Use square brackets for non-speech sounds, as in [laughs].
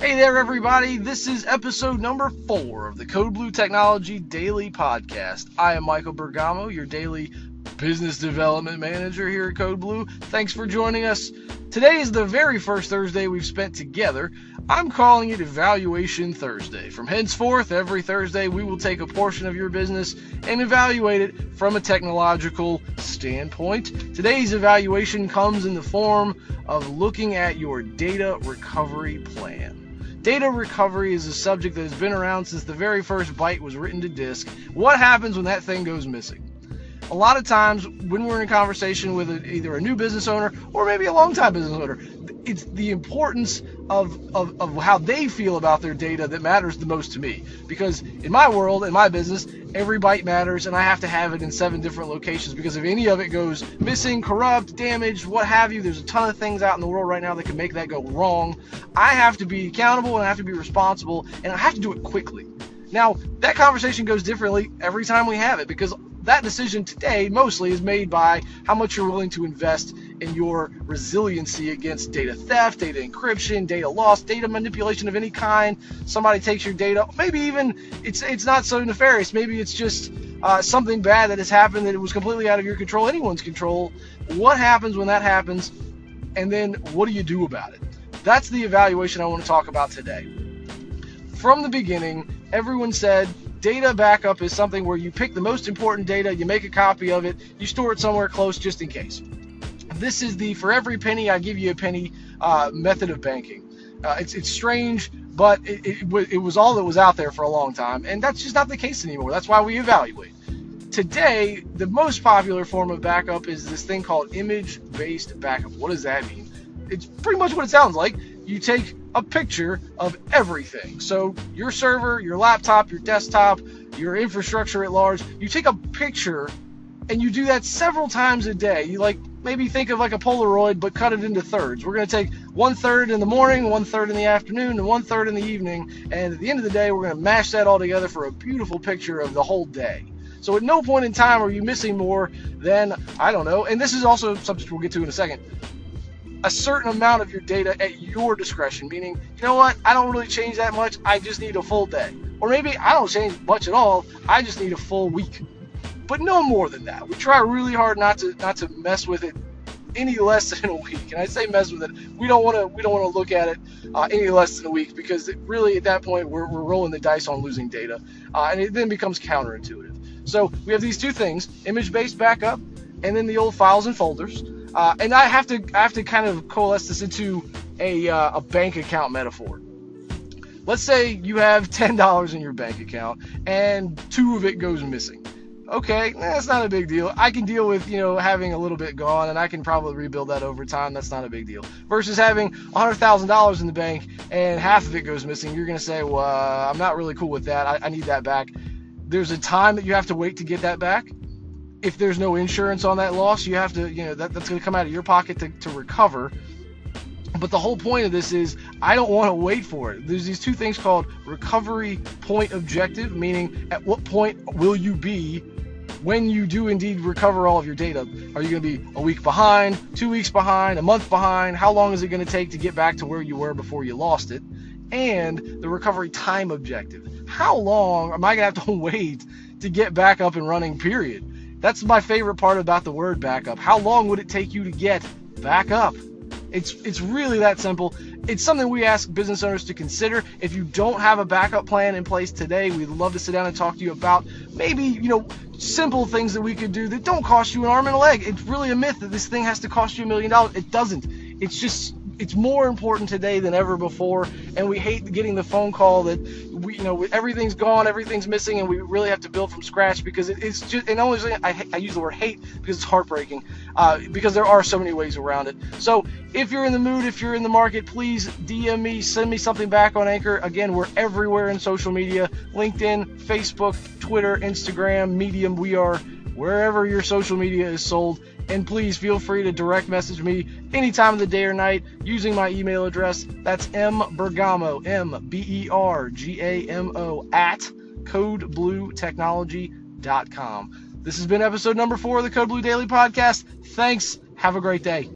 Hey there, everybody. This is episode number four of the Code Blue Technology Daily Podcast. I am Michael Bergamo, your daily business development manager here at Code Blue. Thanks for joining us. Today is the very first Thursday we've spent together. I'm calling it Evaluation Thursday. From henceforth, every Thursday, we will take a portion of your business and evaluate it from a technological standpoint. Today's evaluation comes in the form of looking at your data recovery plan. Data recovery is a subject that has been around since the very first byte was written to disk. What happens when that thing goes missing? A lot of times, when we're in a conversation with a, either a new business owner or maybe a long-time business owner, it's the importance of, of, of how they feel about their data that matters the most to me. Because in my world, in my business, every byte matters, and I have to have it in seven different locations. Because if any of it goes missing, corrupt, damaged, what have you, there's a ton of things out in the world right now that can make that go wrong. I have to be accountable and I have to be responsible, and I have to do it quickly. Now, that conversation goes differently every time we have it because that decision today mostly is made by how much you're willing to invest in your resiliency against data theft, data encryption, data loss, data manipulation of any kind. Somebody takes your data. Maybe even it's it's not so nefarious. Maybe it's just uh, something bad that has happened that it was completely out of your control, anyone's control. What happens when that happens? And then what do you do about it? That's the evaluation I want to talk about today. From the beginning, everyone said data backup is something where you pick the most important data, you make a copy of it, you store it somewhere close just in case. This is the for every penny I give you a penny uh, method of banking. Uh, it's it's strange, but it, it, it was all that was out there for a long time, and that's just not the case anymore. That's why we evaluate. Today, the most popular form of backup is this thing called image-based backup. What does that mean? It's pretty much what it sounds like. You take a picture of everything. So your server, your laptop, your desktop, your infrastructure at large, you take a picture and you do that several times a day. You like maybe think of like a Polaroid, but cut it into thirds. We're going to take one third in the morning, one third in the afternoon, and one third in the evening. And at the end of the day, we're going to mash that all together for a beautiful picture of the whole day. So at no point in time are you missing more than, I don't know, and this is also subject we'll get to in a second, a certain amount of your data at your discretion, meaning, you know what, I don't really change that much, I just need a full day. Or maybe I don't change much at all, I just need a full week. But no more than that. We try really hard not to not to mess with it any less than a week. And I say mess with it. We don't want to we don't want to look at it uh, any less than a week because it really at that point we're, we're rolling the dice on losing data, uh, and it then becomes counterintuitive. So we have these two things: image-based backup, and then the old files and folders. Uh, and I have to I have to kind of coalesce this into a, uh, a bank account metaphor. Let's say you have ten dollars in your bank account and two of it goes missing. Okay, that's not a big deal. I can deal with you know having a little bit gone, and I can probably rebuild that over time. That's not a big deal. Versus having hundred thousand dollars in the bank and half of it goes missing, you're gonna say, well, I'm not really cool with that. I, I need that back. There's a time that you have to wait to get that back if there's no insurance on that loss, you have to, you know, that, that's going to come out of your pocket to, to recover. But the whole point of this is I don't want to wait for it. There's these two things called recovery point objective, meaning at what point will you be when you do indeed recover all of your data? Are you going to be a week behind, two weeks behind, a month behind? How long is it going to take to get back to where you were before you lost it? And the recovery time objective. How long am I going to have to [laughs] wait to get back up and running, period? That's my favorite part about the word backup. How long would it take you to get back up? It's it's really that simple. It's something we ask business owners to consider. If you don't have a backup plan in place today, we'd love to sit down and talk to you about maybe, you know, simple things that we could do that don't cost you an arm and a leg. It's really a myth that this thing has to cost you a million dollars. It doesn't. It's just it's more important today than ever before and we hate getting the phone call that we you know everything's gone everything's missing and we really have to build from scratch because it, it's just and only I, I use the word hate because it's heartbreaking uh, because there are so many ways around it. So if you're in the mood if you're in the market please dm me send me something back on anchor. Again we're everywhere in social media linkedin facebook twitter instagram medium. We are wherever your social media is sold and please feel free to direct message me any time of the day or night using my email address. That's mbergamo, M B E R G A M O, at codebluetechnology.com. This has been episode number four of the Code Blue Daily Podcast. Thanks. Have a great day.